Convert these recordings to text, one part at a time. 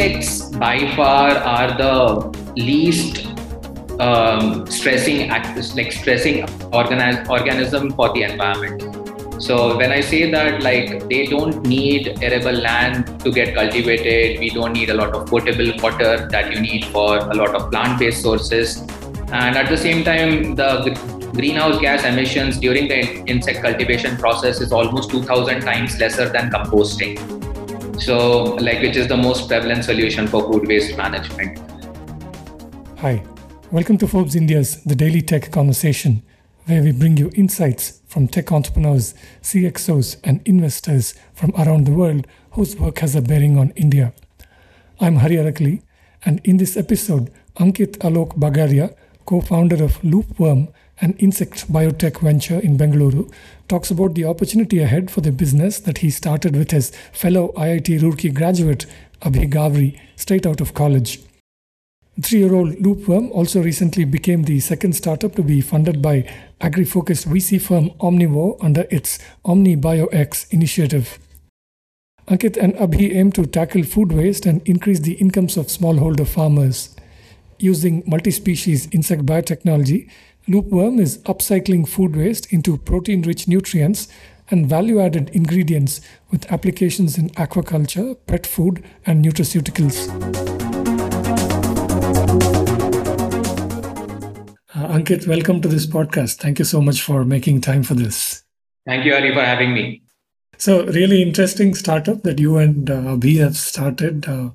insects by far are the least um, stressing like stressing organi- organism for the environment. So when I say that, like they don't need arable land to get cultivated, we don't need a lot of potable water that you need for a lot of plant-based sources, and at the same time, the greenhouse gas emissions during the insect cultivation process is almost 2,000 times lesser than composting. So, like, which is the most prevalent solution for food waste management. Hi, welcome to Forbes India's The Daily Tech Conversation, where we bring you insights from tech entrepreneurs, CXOs, and investors from around the world whose work has a bearing on India. I'm Hari Arakali, and in this episode, Ankit Alok Bagaria, co founder of Loopworm, an insect biotech venture in Bengaluru, talks about the opportunity ahead for the business that he started with his fellow IIT Roorkee graduate, Abhi Gawri, straight out of college. Three year old Loopworm also recently became the second startup to be funded by agri focused VC firm Omnivore under its OmniBioX initiative. Ankit and Abhi aim to tackle food waste and increase the incomes of smallholder farmers. Using multi species insect biotechnology, Loopworm is upcycling food waste into protein rich nutrients and value added ingredients with applications in aquaculture, pet food, and nutraceuticals. Uh, Ankit, welcome to this podcast. Thank you so much for making time for this. Thank you, Ari, for having me. So, really interesting startup that you and uh, Abhi have started. Uh,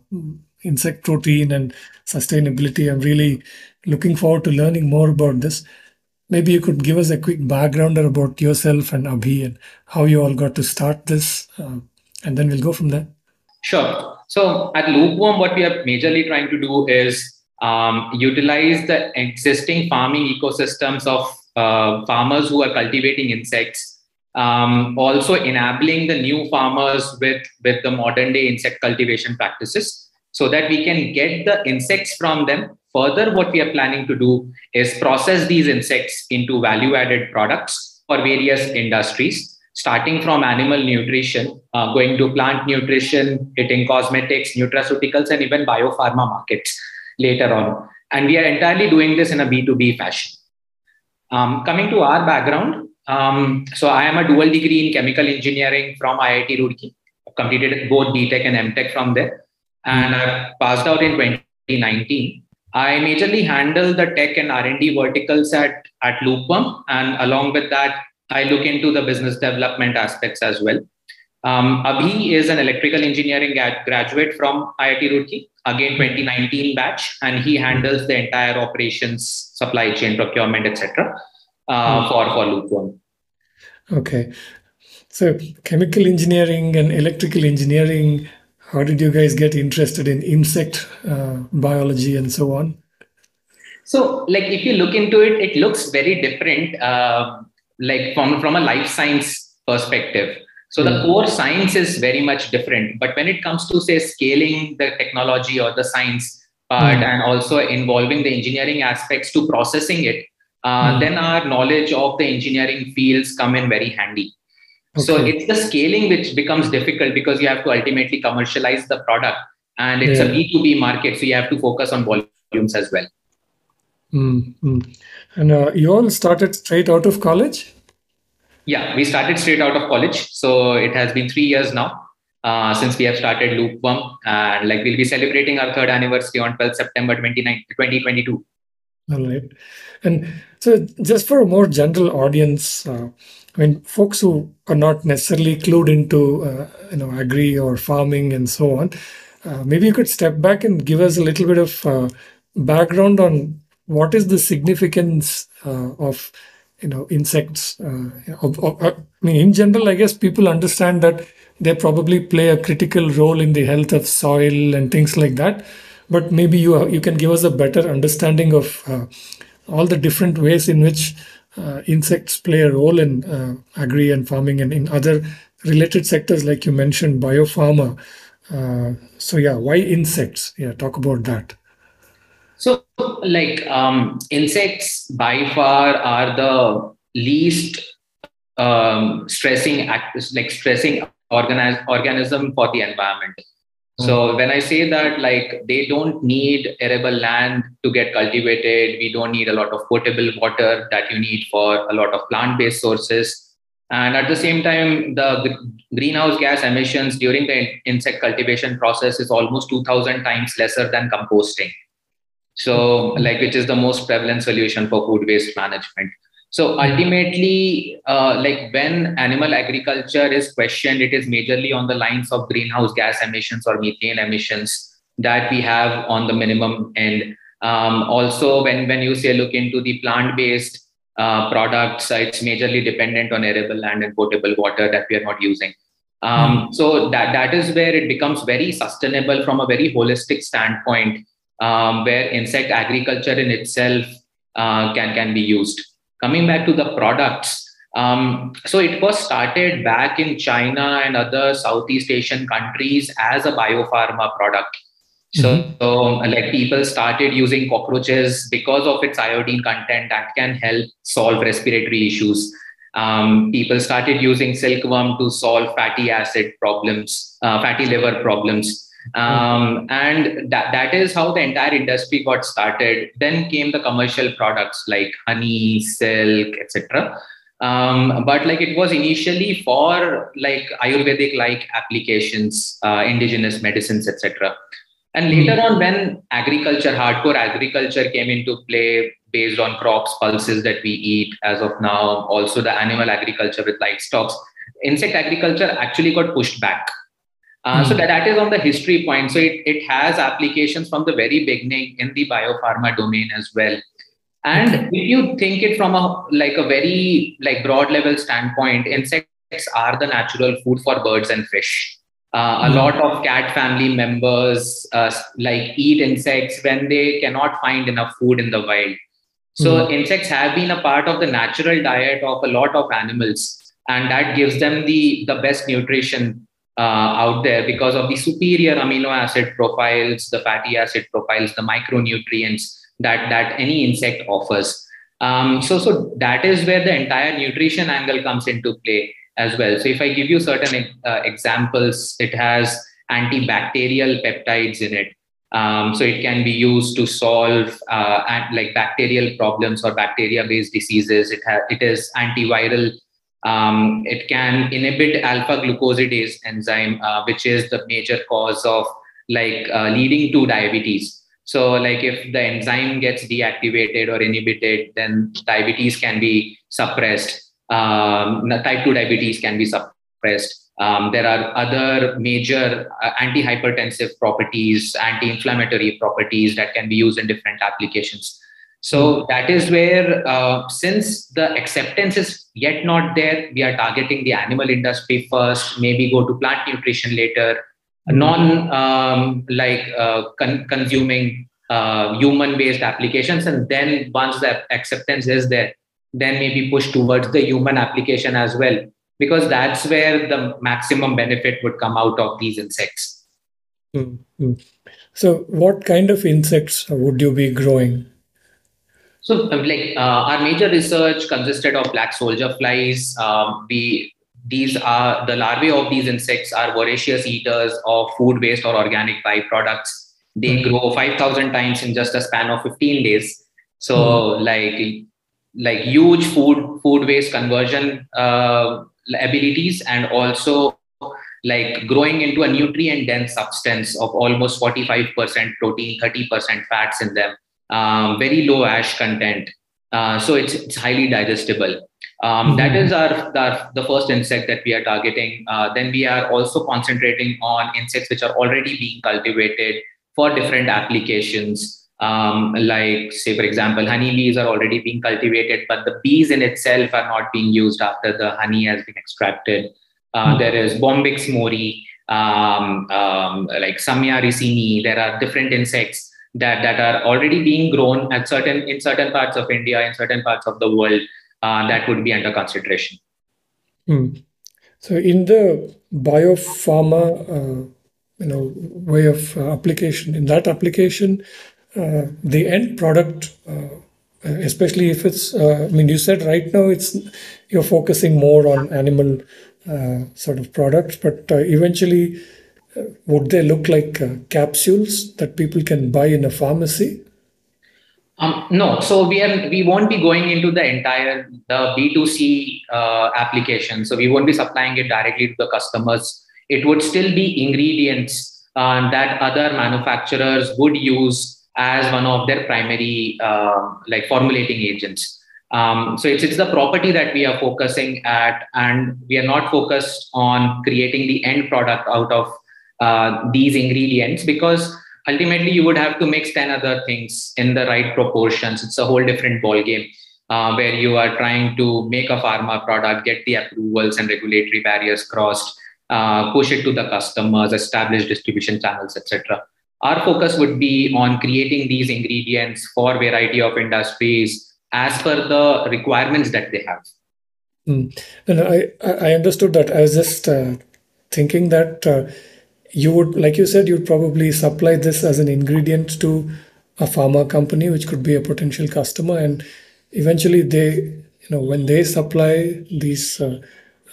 insect protein and sustainability. I'm really looking forward to learning more about this. Maybe you could give us a quick background about yourself and Abhi and how you all got to start this, uh, and then we'll go from there. Sure. So at Loopworm, what we are majorly trying to do is um, utilize the existing farming ecosystems of uh, farmers who are cultivating insects, um, also enabling the new farmers with, with the modern day insect cultivation practices so that we can get the insects from them. Further, what we are planning to do is process these insects into value added products for various industries, starting from animal nutrition, uh, going to plant nutrition, hitting cosmetics, nutraceuticals, and even biopharma markets later on. And we are entirely doing this in a B2B fashion. Um, coming to our background, um, so I am a dual degree in chemical engineering from IIT Roorkee. completed both BTech and MTech from there and I passed out in 2019. I majorly handle the tech and R&D verticals at, at Loopworm, and along with that, I look into the business development aspects as well. Um, Abhi is an electrical engineering graduate from IIT Roorkee, again 2019 batch, and he handles the entire operations, supply chain, procurement, etc. Uh, hmm. for for Loopworm. Okay, so chemical engineering and electrical engineering how did you guys get interested in insect uh, biology and so on? So, like, if you look into it, it looks very different, uh, like from from a life science perspective. So the hmm. core science is very much different. But when it comes to say scaling the technology or the science part, mm. and also involving the engineering aspects to processing it, uh, mm. then our knowledge of the engineering fields come in very handy. Okay. So it's the scaling which becomes difficult because you have to ultimately commercialize the product and it's yeah. a B2B market. So you have to focus on volumes as well. Mm-hmm. And uh, you all started straight out of college? Yeah, we started straight out of college. So it has been three years now. Uh, since we have started Loopworm, and like we'll be celebrating our third anniversary on 12th September 2022. All right. And so, just for a more general audience, uh, I mean, folks who are not necessarily clued into, uh, you know, agri or farming and so on, uh, maybe you could step back and give us a little bit of uh, background on what is the significance uh, of, you know, insects. Uh, of, of, uh, I mean, in general, I guess people understand that they probably play a critical role in the health of soil and things like that. But maybe you you can give us a better understanding of all the different ways in which uh, insects play a role in uh, agri and farming and in other related sectors like you mentioned biopharma. Uh, so yeah why insects? Yeah talk about that. So like um, insects by far are the least um, stressing like stressing organism for the environment So mm-hmm. when I say that, like they don't need arable land to get cultivated, we don't need a lot of potable water that you need for a lot of plant-based sources. And at the same time, the greenhouse gas emissions during the insect cultivation process is almost 2000 times lesser than composting. So, mm-hmm. like, which is the most prevalent solution for food waste management. So ultimately, uh, like when animal agriculture is questioned, it is majorly on the lines of greenhouse gas emissions or methane emissions that we have on the minimum end. Um, also, when, when you say look into the plant-based uh, products, it's majorly dependent on arable land and potable water that we are not using. Um, mm. So that, that is where it becomes very sustainable from a very holistic standpoint, um, where insect agriculture in itself uh, can, can be used coming back to the products um, so it was started back in china and other southeast asian countries as a biopharma product. So, mm-hmm. so like people started using cockroaches because of its iodine content that can help solve respiratory issues. Um, people started using silkworm to solve fatty acid problems uh, fatty liver problems um, and that, that is how the entire industry got started. Then came the commercial products like honey silk etc um, but like it was initially for like ayurvedic like applications uh, indigenous medicines etc and later on when agriculture hardcore agriculture came into play based on crops pulses that we eat as of now also the animal agriculture with livestock. Insect agriculture actually got pushed back uh, mm So hmm. that, that is on the history point. So it, it has applications from the very beginning in the biopharma domain as well. And okay. if you think it from a like a very like broad level standpoint, insects are the natural food for birds and fish. Uh, a hmm. lot of cat family members uh, like eat insects when they cannot find enough food in the wild. So mm insects have been a part of the natural diet of a lot of animals, and that gives them the the best nutrition out there because of the superior amino acid profiles, the fatty acid profiles, the micronutrients that, that any insect offers. Um, so, so that is where the entire nutrition angle comes into play as well. So, if I give you certain uh, examples, it has antibacterial peptides in it. Um, so it can be used to solve uh, like bacterial problems or bacteria-based diseases. It, ha- it is antiviral um, it can inhibit alpha glucosidase enzyme, uh, which is the major cause of like uh, leading to diabetes. So, like if the enzyme gets deactivated or inhibited, then diabetes can be suppressed. Um, type 2 diabetes can be suppressed. Um, there are other major uh, antihypertensive properties, anti inflammatory properties that can be used in different applications. So that is where, uh, since the acceptance is yet not there, we are targeting the animal industry first, maybe go to plant nutrition later, non um, like uh, con- consuming uh, human based applications. And then once the acceptance is there, then maybe push towards the human application as well, because that's where the maximum benefit would come out of these insects. Mm-hmm. So, what kind of insects would you be growing? So, um, like uh, our major research consisted of black soldier flies. Um, we these are the larvae of these insects are voracious eaters of food waste or organic byproducts. They mm-hmm. grow five thousand times in just a span of fifteen days. So, mm-hmm. like like huge food food waste conversion uh, abilities and also like growing into a nutrient dense substance of almost 45% protein 30% fats in them um, very low ash content. Uh, so it's, it's highly digestible. Um, mm-hmm. that is our, our, the first insect that we are targeting. Uh, then we are also concentrating on insects which are already being cultivated for different applications. Um, like say for example, honeybees are already being cultivated, but the bees in itself are not being used after the honey has been extracted. Uh, mm-hmm. there is Bombyx mori, um, um, like Samia ricini. There are different insects that that are already being grown at certain in certain parts of India, in certain parts of the world, uh, that would be under consideration. Hmm. So, in the biopharma, uh, you know, way of uh, application, in that application, uh, the end product, uh, especially if it's, uh, I mean, you said right now it's you're focusing more on animal sort of products, but eventually would they look like uh, capsules that people can buy in a pharmacy? Um, no, so we are we won't be going into the entire the B two C uh, application. So we won't be supplying it directly to the customers. It would still be ingredients uh, that other manufacturers would use as one of their primary uh, like formulating agents. Um, so it's it's the property that we are focusing at, and we are not focused on creating the end product out of uh, these ingredients because ultimately you would have to mix 10 other things in the right proportions. It's a whole different ball game uh, where you are trying to make a pharma product get the approvals and regulatory barriers crossed uh, push it to the customers establish distribution channels etc our focus would be on creating these ingredients for variety of industries as per the requirements that they have. Mm. and I, I understood that. I was just uh, thinking that uh, you would like you said you'd probably supply this as an ingredient to a pharma company which could be a potential customer. And eventually they you know when they supply these uh,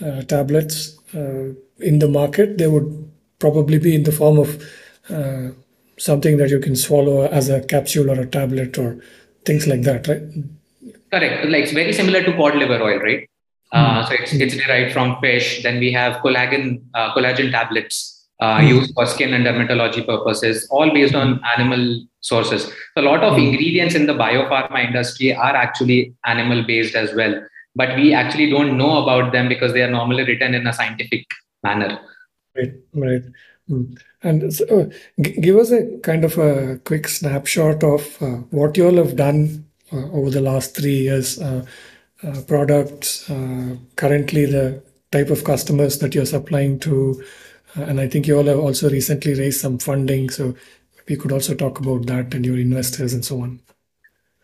uh, tablets uh, in the market they would probably be in the form of uh, something that you can swallow as a capsule or a tablet or things like that right? Correct. Like it's very similar to cod liver oil right? Mm. so it's, it's derived from fish. Then we have collagen uh, collagen tablets uh, mm. used for skin and dermatology purposes, all based on animal sources. So a lot of mm. ingredients in the biopharma industry are actually animal based as well, but we actually don't know about them because they are normally written in a scientific manner. Right, right. Mm. And so, uh, g- give us a kind of a quick snapshot of uh, what you all have done uh, over the last three years. Uh, uh, products, currently the type of customers that you're supplying to, and I think you all have also recently raised some funding. So we could also talk about that and your investors and so on.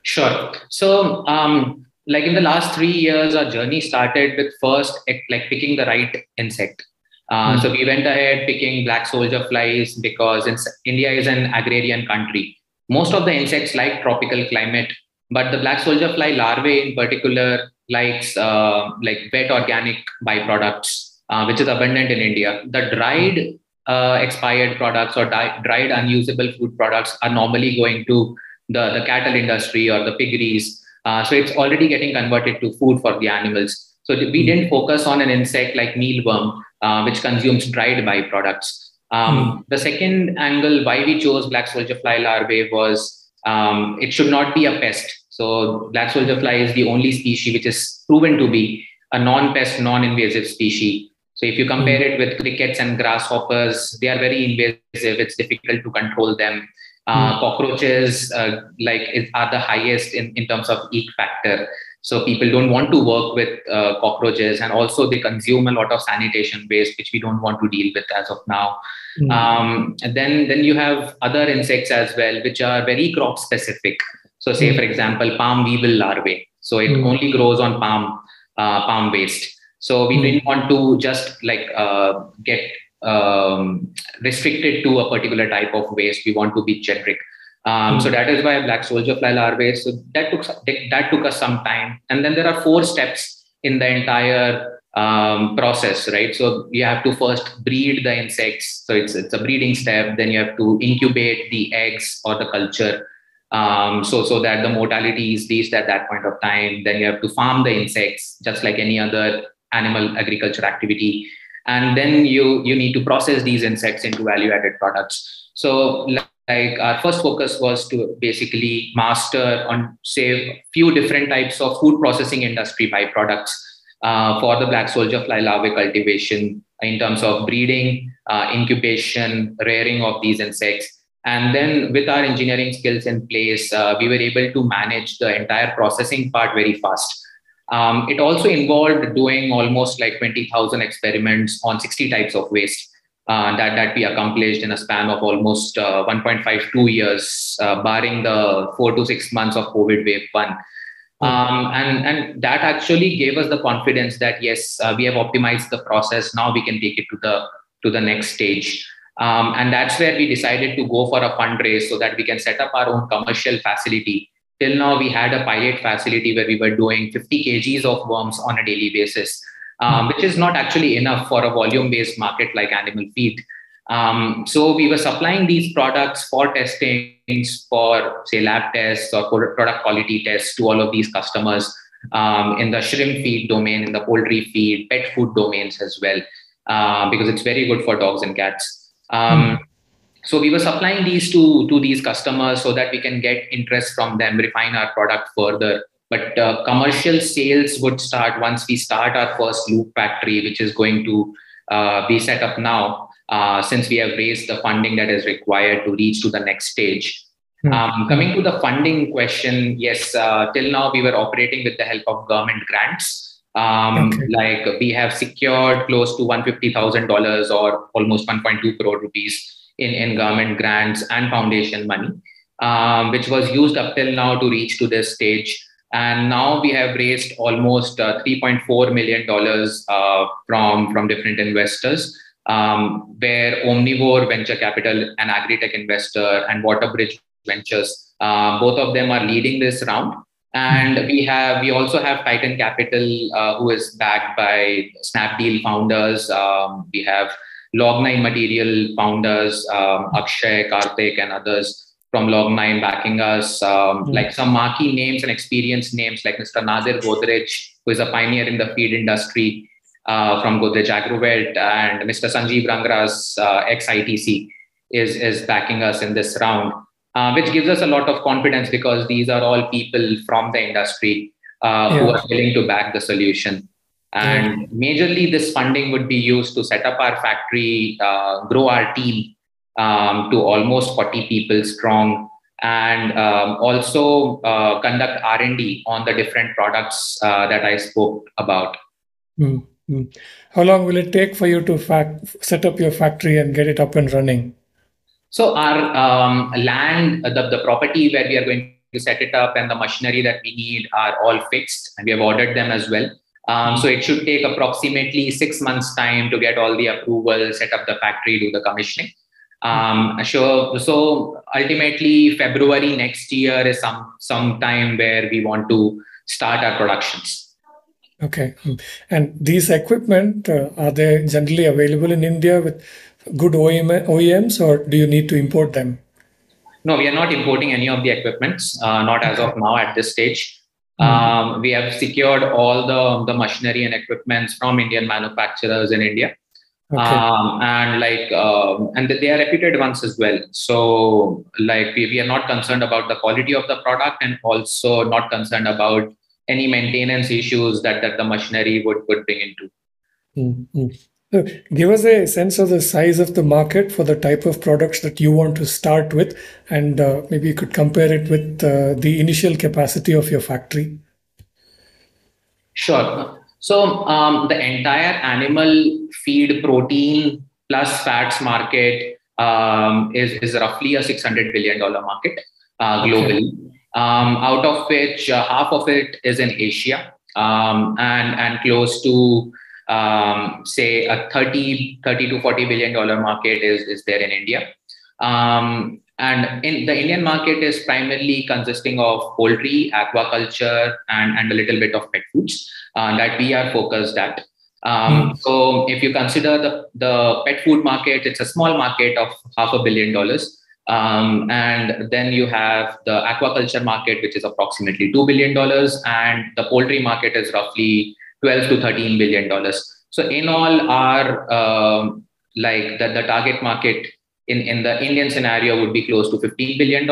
Sure. So, um, like in the last three years, our journey started with first like picking the right insect. Uh, mm-hmm. So we went ahead picking black soldier flies because India is an agrarian country. Most of the insects like tropical climate, but the black soldier fly larvae in particular likes uh, like wet organic byproducts uh, which is abundant in India. The dried uh, expired products or di- dried unusable food products are normally going to the, the cattle industry or the piggeries. Uh, so it's already getting converted to food for the animals. So we didn't focus on an insect like mealworm, uh, which consumes dried byproducts. Um, mm. The second angle why we chose black soldier fly larvae was um, it should not be a pest. So black soldier fly is the only species which is proven to be a non-pest, non-invasive species. So if you compare it with crickets and grasshoppers, they are very invasive. It's difficult to control them. Uh, hmm. cockroaches uh, like are the highest in, in terms of eek factor. So people don't want to work with uh, cockroaches, and also they consume a lot of sanitation waste, which we don't want to deal with as of now. Mm. Um, and then then you have other insects as well, which are very crop specific. So say for example, palm weevil larvae. So it mm. only grows on palm uh, palm waste. So we mm didn't want to just like uh, get um, restricted to a particular type of waste. We want to be generic. Um, mm So that is why black soldier fly larvae. So that took that took us some time. And then there are four steps in the entire um, process, right? So you have to first breed the insects. So it's it's a breeding step. Then you have to incubate the eggs or the culture. Um, so so that the mortality is least at that point of time. Then you have to farm the insects just like any other animal agriculture activity. And then you you need to process these insects into value added products. So like our first focus was to basically master on say few different types of food processing industry byproducts uh, for the black soldier fly larvae cultivation in terms of breeding uh, incubation rearing of these insects. And then with our engineering skills in place uh, we were able to manage the entire processing part very fast um, it also involved doing almost like 20,000 experiments on 60 types of waste uh, that, that we accomplished in a span of almost uh, 1.52 years, uh, barring the four to six months of COVID wave one. Um, and, and that actually gave us the confidence that yes, uh, we have optimized the process. Now we can take it to the to the next stage. Um, and that's where we decided to go for a fundraise so that we can set up our own commercial facility till now we had a pilot facility where we were doing 50 kgs of worms on a daily basis um, which is not actually enough for a volume based market like animal feed Um, so we were supplying these products for testings, for say lab tests or product quality tests to all of these customers um, in the shrimp feed domain, in the poultry feed, pet food domains as well, uh, because it's very good for dogs and cats. Um. So we were supplying these to to these customers so that we can get interest from them, refine our product further. But uh, commercial sales would start once we start our first loop factory, which is going to uh, be set up now uh, since we have raised the funding that is required to reach to the next stage. Hmm. Um, coming to the funding question, yes, uh, till now we were operating with the help of government grants. Um, okay. Like we have secured close to $150,000 or almost 1.2 crore rupees in, in government grants and foundation money, um, which was used up till now to reach to this stage. And now we have raised almost uh, $3.4 million uh, from, from different investors um, where Omnivore Venture Capital, an agri-tech investor, and Waterbridge Ventures, uh, both of them are leading this round. And we have we also have Titan Capital, uh, who is backed by Snapdeal founders. Um, we have Log9 Material founders, um, Akshay, Karthik, and others from Log9 backing us. Um, mm Like some marquee names and experienced names like Mr. Nadir Godrej, who is a pioneer in the feed industry uh, from Godrej Agrovet, and Mr. Sanjiv Rangrass, uh, ex-ITC, is, is backing us in this round, uh, which gives us a lot of confidence because these are all people from the industry uh, yeah. who are willing to back the solution. And majorly, this funding would be used to set up our factory, uh, grow our team um, to almost 40 people strong, and um, also uh, conduct R&D on the different products that I spoke about. Mm. Mm. How long will it take for you to fact, set up your factory and get it up and running? So our um, land, the, the property where we are going to set it up and the machinery that we need are all fixed and we have ordered them as well. Um, so it should take approximately six months time to get all the approval, set up the factory, do the commissioning. Um, sure. So ultimately, February next year is some some time where we want to start our productions. Okay. Hmm. And these equipment, uh, are they generally available in India with good OEM, OEMs or do you need to import them? No, we are not importing any of the equipments, uh, not as of now at this stage. Mm. Um, we have secured all the, the machinery and equipments from Indian manufacturers in India. Okay. Um, and like um, and they are reputed ones as well so like we, we are not concerned about the quality of the product and also not concerned about any maintenance issues that, that the machinery would, would bring into. Mm-hmm. Give us a sense of the size of the market for the type of products that you want to start with, and uh, maybe you could compare it with uh, the initial capacity of your factory. Sure. So um, the entire animal feed protein plus fats market um, is, is roughly a $600 billion market uh, globally. Okay um, out of which uh, half of it is in Asia um, and, and close to, um, say, a 30, 30 to 40 billion dollar market is, is there in India. Um, and in the Indian market is primarily consisting of poultry, aquaculture, and, and a little bit of pet foods uh, that we are focused at. Um, mm. So if you consider the, the pet food market, it's a small market of half a billion dollars. Um, and then you have the aquaculture market, which is approximately $2 billion, and the poultry market is roughly 12 to $13 billion. So, in all, our um, like the, the target market in, in the Indian scenario would be close to $15 billion.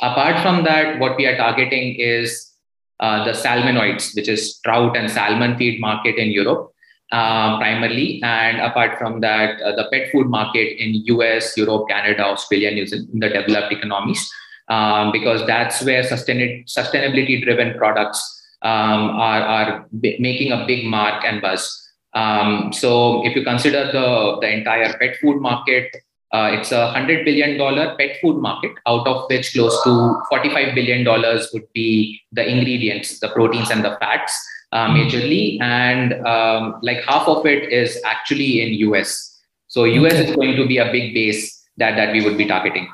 Apart from that, what we are targeting is uh, the salmonoids, which is trout and salmon feed market in Europe uh, primarily. And apart from that, uh, the pet food market in US, Europe, Canada, Australia, New Zealand, the developed economies, um, because that's where sustain- sustainability driven products um, are, are b- making a big mark and buzz. Um, so if you consider the, the entire pet food market, uh, it's a $100 billion pet food market, out of which close to $45 billion would be the ingredients, the proteins and the fats uh, majorly, and um, like half of it is actually in US. So US is going to be a big base that that we would be targeting.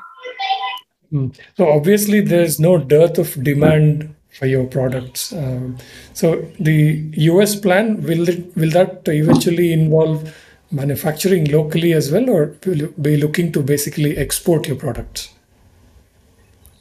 Hmm. So obviously, there's no dearth of demand for your products. Um, so the US plan will it will that eventually involve manufacturing locally as well, or will you be looking to basically export your products?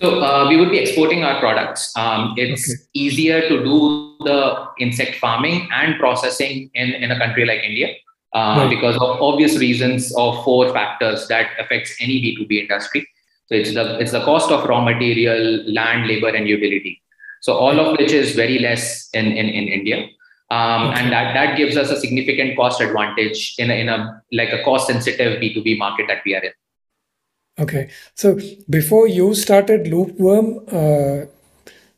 So uh, we would be exporting our products. Um, it's okay. easier to do the insect farming and processing in, in a country like India uh, right. because of obvious reasons of four factors that affects any B2B industry. So it's the it's the cost of raw material, land, labor, and utility. So all of which is very less in, in, in India. Um, and that, that gives us a significant cost advantage in a, in a like a cost sensitive B2B market that we are in. Okay. So before you started Loopworm, uh,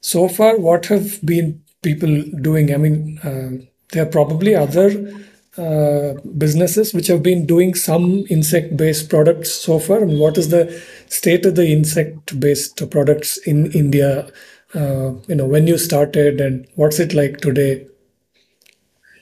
so far, what have been people doing? I mean, uh, there are probably other uh, businesses which have been doing some insect based products so far. I mean, what is the state of the insect based products in India? Uh, you know, when you started and what's it like today?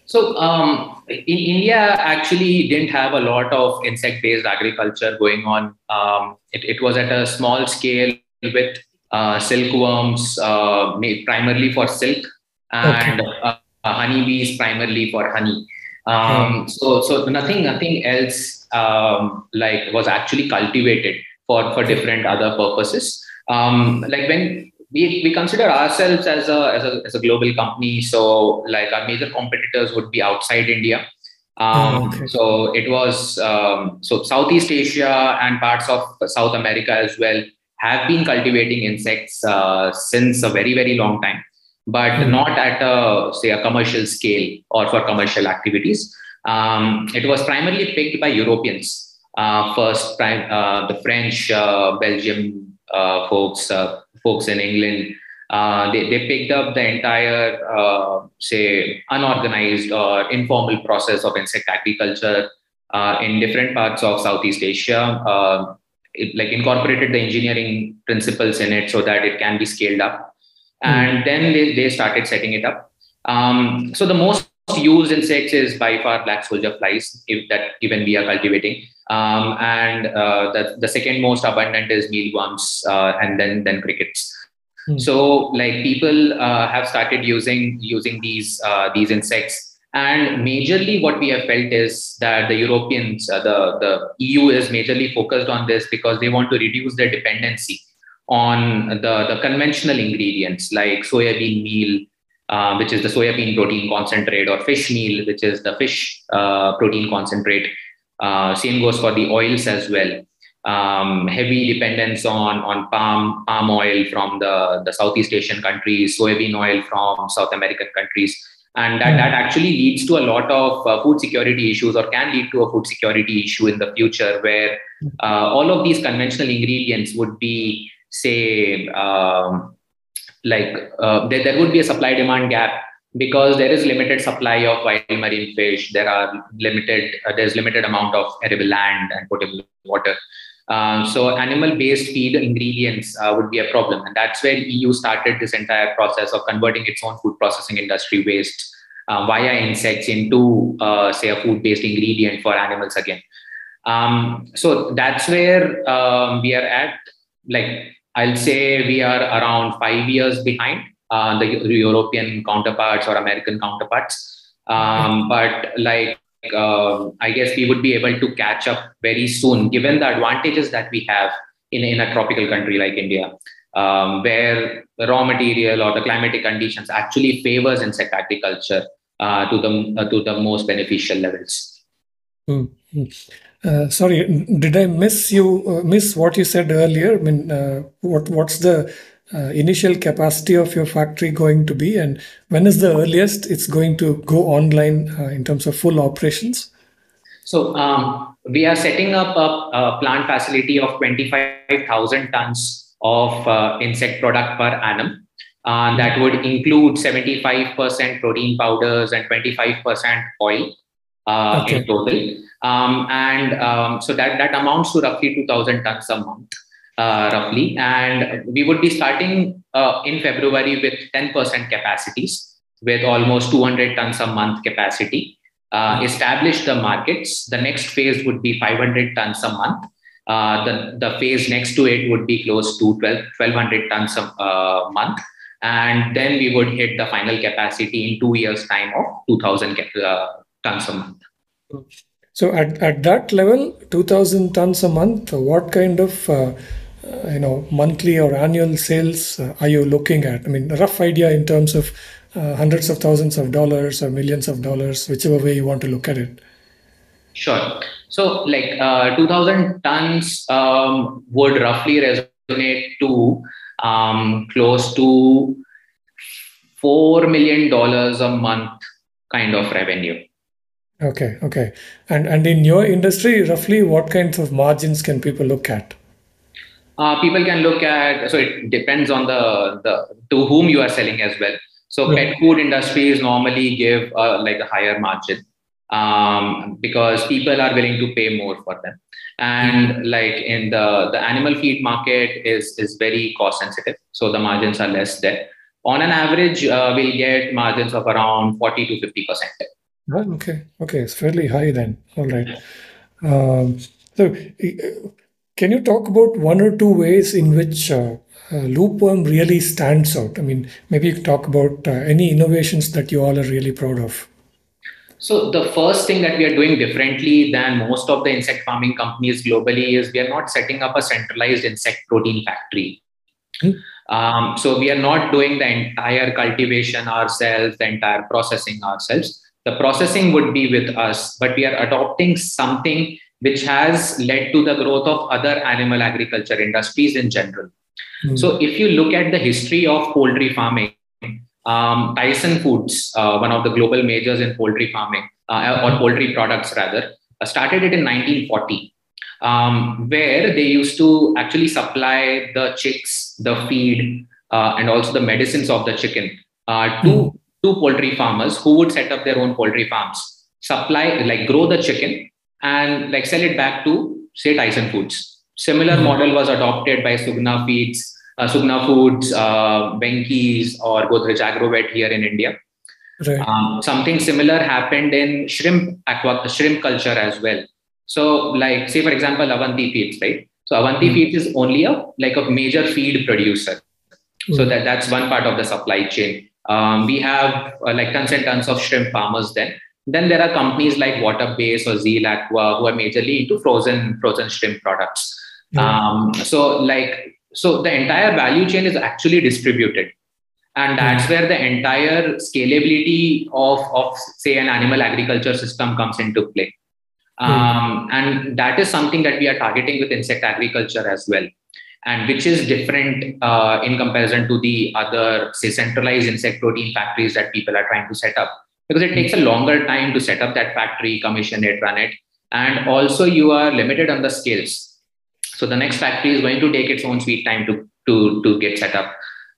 So, um, in India actually didn't have a lot of insect-based agriculture going on. Um, it, it, was at a small scale with uh, silkworms uh, made primarily for silk and okay. uh, honeybees primarily for honey. Um, So, so nothing, nothing else um, like was actually cultivated for for different other purposes. Um, like when we, we consider ourselves as a, as a as a global company so like our major competitors would be outside india um, oh, okay. so it was um, so southeast asia and parts of south america as well have been cultivating insects uh, since a very very long time but mm-hmm. not at a say a commercial scale or for commercial activities um, it was primarily picked by europeans uh, first prime, uh, the french uh, belgium uh, folks uh, folks in England, uh, they, they picked up the entire, uh, say, unorganized or informal process of insect agriculture uh, in different parts of Southeast Asia. Uh, it, like incorporated the engineering principles in it so that it can be scaled up. Mm. And then they, they started setting it up. Um, so the most used insects is by far black soldier flies, if that even we are cultivating. Um, and uh, the, the second most abundant is mealworms, uh, and then then crickets. Hmm. So like people uh, have started using using these uh, these insects, and majorly what we have felt is that the Europeans, uh, the the EU is majorly focused on this because they want to reduce their dependency on the the conventional ingredients like soybean meal uh, which is the soybean protein concentrate, or fish meal, which is the fish uh, protein concentrate. Uh, same goes for the oils as well. Um, heavy dependence on on palm palm oil from the the Southeast Asian countries, soybean oil from South American countries, and that, that actually leads to a lot of uh, food security issues, or can lead to a food security issue in the future, where uh, all of these conventional ingredients would be, say, um, like uh, there, there would be a supply demand gap because there is limited supply of wild marine fish there are limited uh, there's limited amount of arable land and potable water. Um, so animal based feed ingredients uh, would be a problem. And that's where eu started this entire process of converting its own food processing industry waste uh, via insects into uh, say a food based ingredient for animals again. Um, so that's where um, we are at. Like I'll say we are around five years behind uh, the European counterparts or American counterparts. Um, but like, uh, I guess we would be able to catch up very soon, given the advantages that we have in, in a tropical country like India, um, where the raw material or the climatic conditions actually favors insect agriculture uh, to the uh, to the most beneficial levels. Mm-hmm. Uh, sorry, did I miss you? Uh, miss what you said earlier? I mean, uh, what what's the uh, initial capacity of your factory going to be, and when is the earliest it's going to go online uh, in terms of full operations? So um, we are setting up a, a plant facility of twenty five thousand tons of uh, insect product per annum. that would include seventy five percent protein powders and twenty five percent oil okay. in total. Um, and um, so that, that amounts to roughly 2,000 tons a month, uh, roughly. And we would be starting uh, in February with 10% capacities, with almost 200 tons a month capacity. Uh, establish the markets. The next phase would be 500 tons a month. Uh, the, the phase next to it would be close to 12, 1200 tons a uh, month. And then we would hit the final capacity in two years' time of 2000 uh, tons a month. So at, at that level, 2,000 tons a month, what kind of you know monthly or annual sales uh, are you looking at? I mean, a rough idea in terms of uh, hundreds of thousands of dollars or millions of dollars, whichever way you want to look at it. Sure. So, like uh, 2,000 tons um, would roughly resonate to um, close to $4 million a month kind of revenue. Okay, okay. And, and in your industry, roughly what kinds of margins can people look at? Uh, people can look at, so it depends on the, the to whom you are selling as well. So right. pet food industries normally give uh, like a higher margin um, because people are willing to pay more for them. And mm-hmm. like in the the animal feed market is is very cost sensitive, so the margins are less there. On an average, uh, we'll get margins of around forty to fifty percent. Oh, okay, okay, it's fairly high then. All right. Um, so, can you talk about one or two ways in which uh, uh, Loopworm really stands out? I mean, maybe you talk about uh, any innovations that you all are really proud of. So the first thing that we are doing differently than most of the insect farming companies globally is we are not setting up a centralized insect protein factory. Mm. Um, so we are not doing the entire cultivation ourselves, the entire processing ourselves. The processing would be with us, but we are adopting something which has led to the growth of other animal agriculture industries in general. Mm. So if you look at the history of poultry farming, um, Tyson Foods, uh, one of the global majors in poultry farming uh, or poultry products rather, uh, started it in 1940, um, where they used to actually supply the chicks, the feed, uh, and also the medicines of the chicken uh, to mm. to poultry farmers who would set up their own poultry farms, supply like grow the chicken and like sell it back to say Tyson Foods. Similar mm. model was adopted by Suguna Feeds uh, Suguna Foods, uh, Venky's, or Godrej Agrovet here in India. Right. Um, something similar happened in shrimp aqua, shrimp culture as well. So, like say for example, Avanti Feeds, right? So Avanti mm. Feeds is only a like a major feed producer. So that that's one part of the supply chain. Um, we have uh, like tons and tons of shrimp farmers then. Then there are companies like Waterbase or Zeal Aqua who are majorly into frozen frozen shrimp products. Mm. Um, so like so the entire value chain is actually distributed. And that's hmm. where the entire scalability of, of say, an animal agriculture system comes into play. Hmm. Um, and that is something that we are targeting with insect agriculture as well and which is different uh, in comparison to the other say centralized insect protein factories that people are trying to set up because it takes a longer time to set up that factory commission it run it and also you are limited on the skills so the next factory is going to take its own sweet time to to to get set up.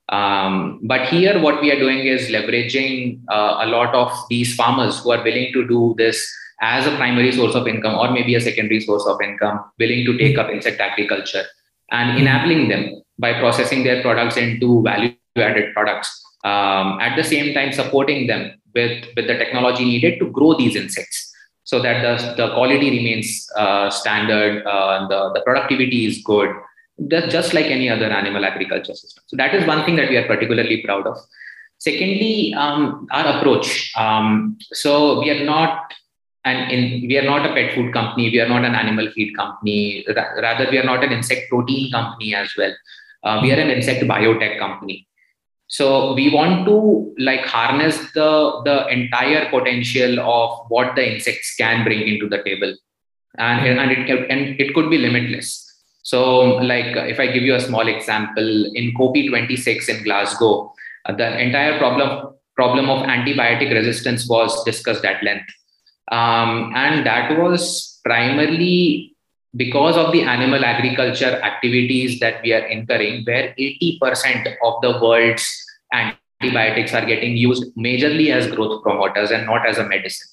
Um, but here, what we are doing is leveraging uh, a lot of these farmers who are willing to do this as a primary source of income or maybe a secondary source of income, willing to take up insect agriculture and enabling them by processing their products into value added products. Um, at the same time, supporting them with, with the technology needed to grow these insects so that the, the quality remains uh, standard, uh, the, the productivity is good, just like any other animal agriculture system. So that is one thing that we are particularly proud of. Secondly, um, our approach. Um, so we are not and in, we are not a pet food company. We are not an animal feed company. rather, we are not an insect protein company as well. Uh, we are an insect biotech company so we want to like harness the the entire potential of what the insects can bring into the table. And, and it can, and it could be limitless. So like if i give you a small example in cop26 in glasgow uh, the entire problem problem of antibiotic resistance was discussed at length. Um, and that was primarily because of the animal agriculture activities that we are incurring, where 80% of the world's antibiotics are getting used majorly as growth promoters and not as a medicine.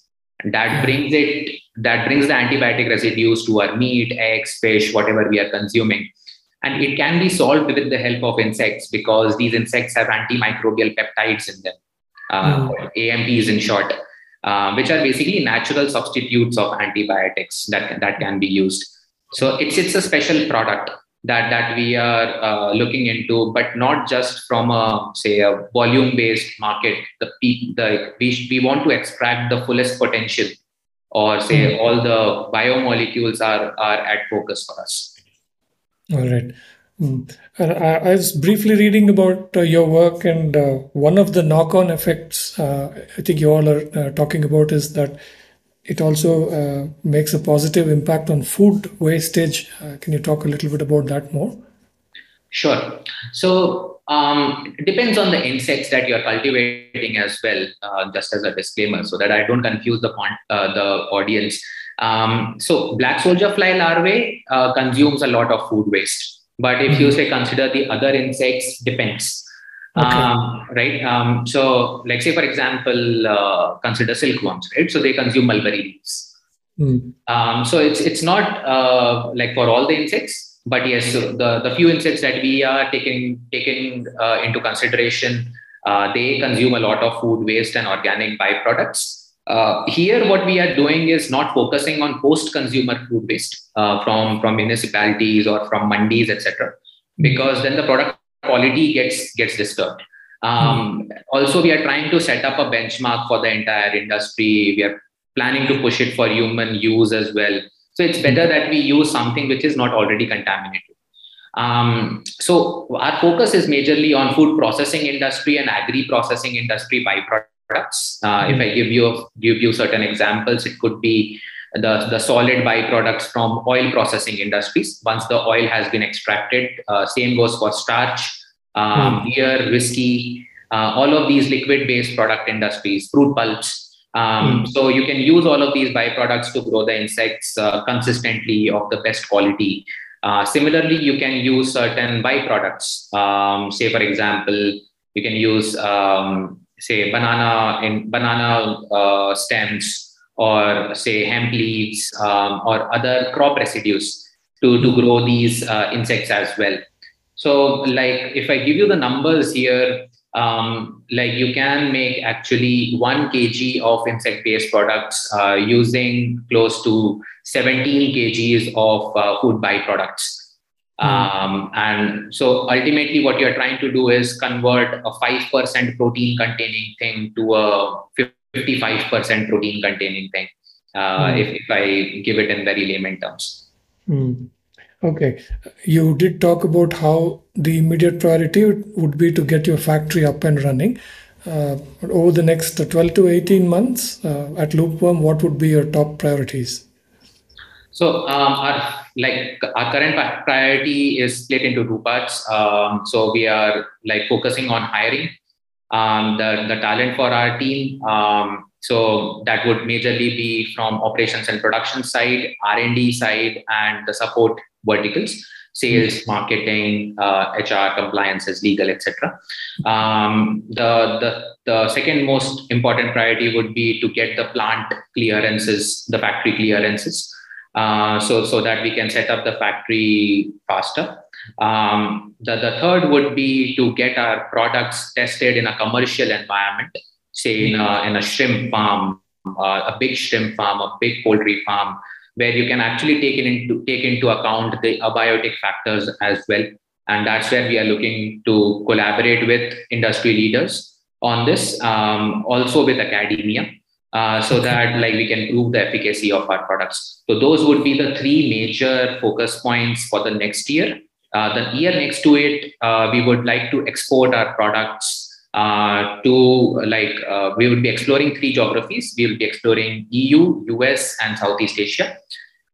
That brings it, that brings the antibiotic residues to our meat, eggs, fish, whatever we are consuming. And it can be solved with the help of insects because these insects have antimicrobial peptides in them, uh, mm. AMPs in short, uh, which are basically natural substitutes of antibiotics that, that can be used. So it's it's a special product that that we are uh, looking into, but not just from a say a volume based market. The the we we want to extract the fullest potential or say mm. all the biomolecules are are at focus for us. All right. Mm. I, I, was briefly reading about uh, your work, and uh, one of the knock-on effects uh, I think you all are uh, talking about is that it also uh, makes a positive impact on food wastage. Uh, can you talk a little bit about that more? Sure. So um, it depends on the insects that you're cultivating as well. just as a disclaimer, so that I don't confuse the the audience. Um, so black soldier fly larvae consumes a lot of food waste but if you mm-hmm. say consider the other insects, depends. Okay. Um, right. Um, so, like say for example, uh, consider silkworms, right? So they consume mulberry leaves. Mm. Um, so it's it's not uh, like for all the insects, but yes, so the the few insects that we are taking taking uh, into consideration, uh, they consume a lot of food waste and organic byproducts. Uh, here, what we are doing is not focusing on post-consumer food waste uh, from from municipalities or from mandis, etc., because then the product quality gets gets disturbed. Um, also, we are trying to set up a benchmark for the entire industry. We are planning to push it for human use as well. So it's better that we use something which is not already contaminated. Um, so our focus is majorly on food processing industry and agri processing industry byproducts products. Uh, if I give you give you certain examples, it could be the, the solid byproducts from oil processing industries. Once the oil has been extracted, uh, same goes for starch, um, mm. beer, whiskey, uh, all of these liquid-based product industries, fruit pulps. Um, mm. So you can use all of these byproducts to grow the insects uh, consistently of the best quality. Uh, similarly, you can use certain byproducts. Um, say, for example, you can use um, say banana in banana uh, stems or say hemp leaves um, or other crop residues to, to grow these uh, insects as well. So like if I give you the numbers here, um, like you can make actually one kg of insect-based products uh, using close to 17 kgs of uh, food byproducts. Hmm. Um, and so ultimately, what you're trying to do is convert a 5% protein containing thing to a 55% protein containing thing, uh, mm. if, if I give it in very layman terms. Mm. Okay. You did talk about how the immediate priority would be to get your factory up and running. Uh, over the next 12 to 18 months uh, at Loopworm, what would be your top priorities? So um, our like our current priority is split into two parts. Um, so we are like focusing on hiring um, the the talent for our team. Um, so that would majorly be from operations and production side, R and D side, and the support verticals: sales, marketing, uh, HR, compliances, legal, etc. Um, the the the second most important priority would be to get the plant clearances, the factory clearances. Uh, so so that we can set up the factory faster. Um, the, the third would be to get our products tested in a commercial environment, say in a, in a shrimp farm, uh, a big shrimp farm, a big poultry farm, where you can actually take into take into account the abiotic factors as well. And that's where we are looking to collaborate with industry leaders on this, um, also with academia. Uh, so that like we can prove the efficacy of our products. So those would be the three major focus points for the next year. Uh, the year next to it, uh, we would like to export our products uh, to like uh, we would be exploring three geographies. We will be exploring EU, US, and Southeast Asia.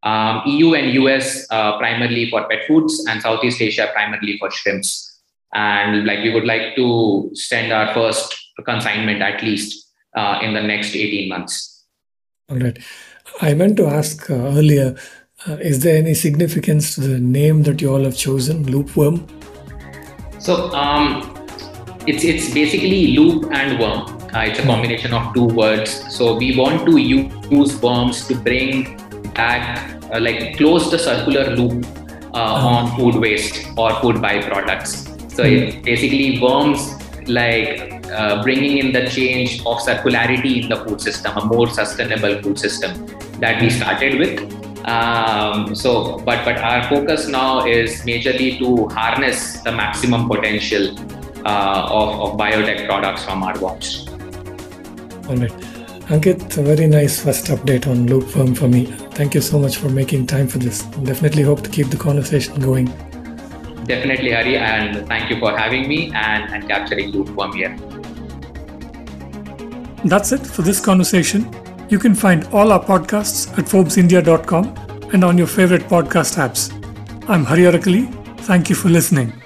Um, EU and US primarily for pet foods, and Southeast Asia primarily for shrimps. And like we would like to send our first consignment at least uh, in the next 18 months. All right. I meant to ask uh, earlier uh, is there any significance to the name that you all have chosen, Loopworm? So, um, it's, it's basically loop and worm. Uh, it's a hmm. combination of two words. So, we want to use worms to bring back, uh, like, close the circular loop uh, on food waste or food byproducts. So, mm. basically, worms like uh, bringing in the change of circularity in the food system, a more sustainable food system that we started with. Um, so, but but our focus now is majorly to harness the maximum potential uh, of, of biotech products from our watch. All right. Ankit, a very nice first update on Loopworm for me. Thank you so much for making time for this. Definitely hope to keep the conversation going. Definitely, Hari, and thank you for having me and, and capturing Loopworm here. That's it for this conversation. You can find all our podcasts at ForbesIndia.com and on your favorite podcast apps. I'm Hari Arakali. Thank you for listening.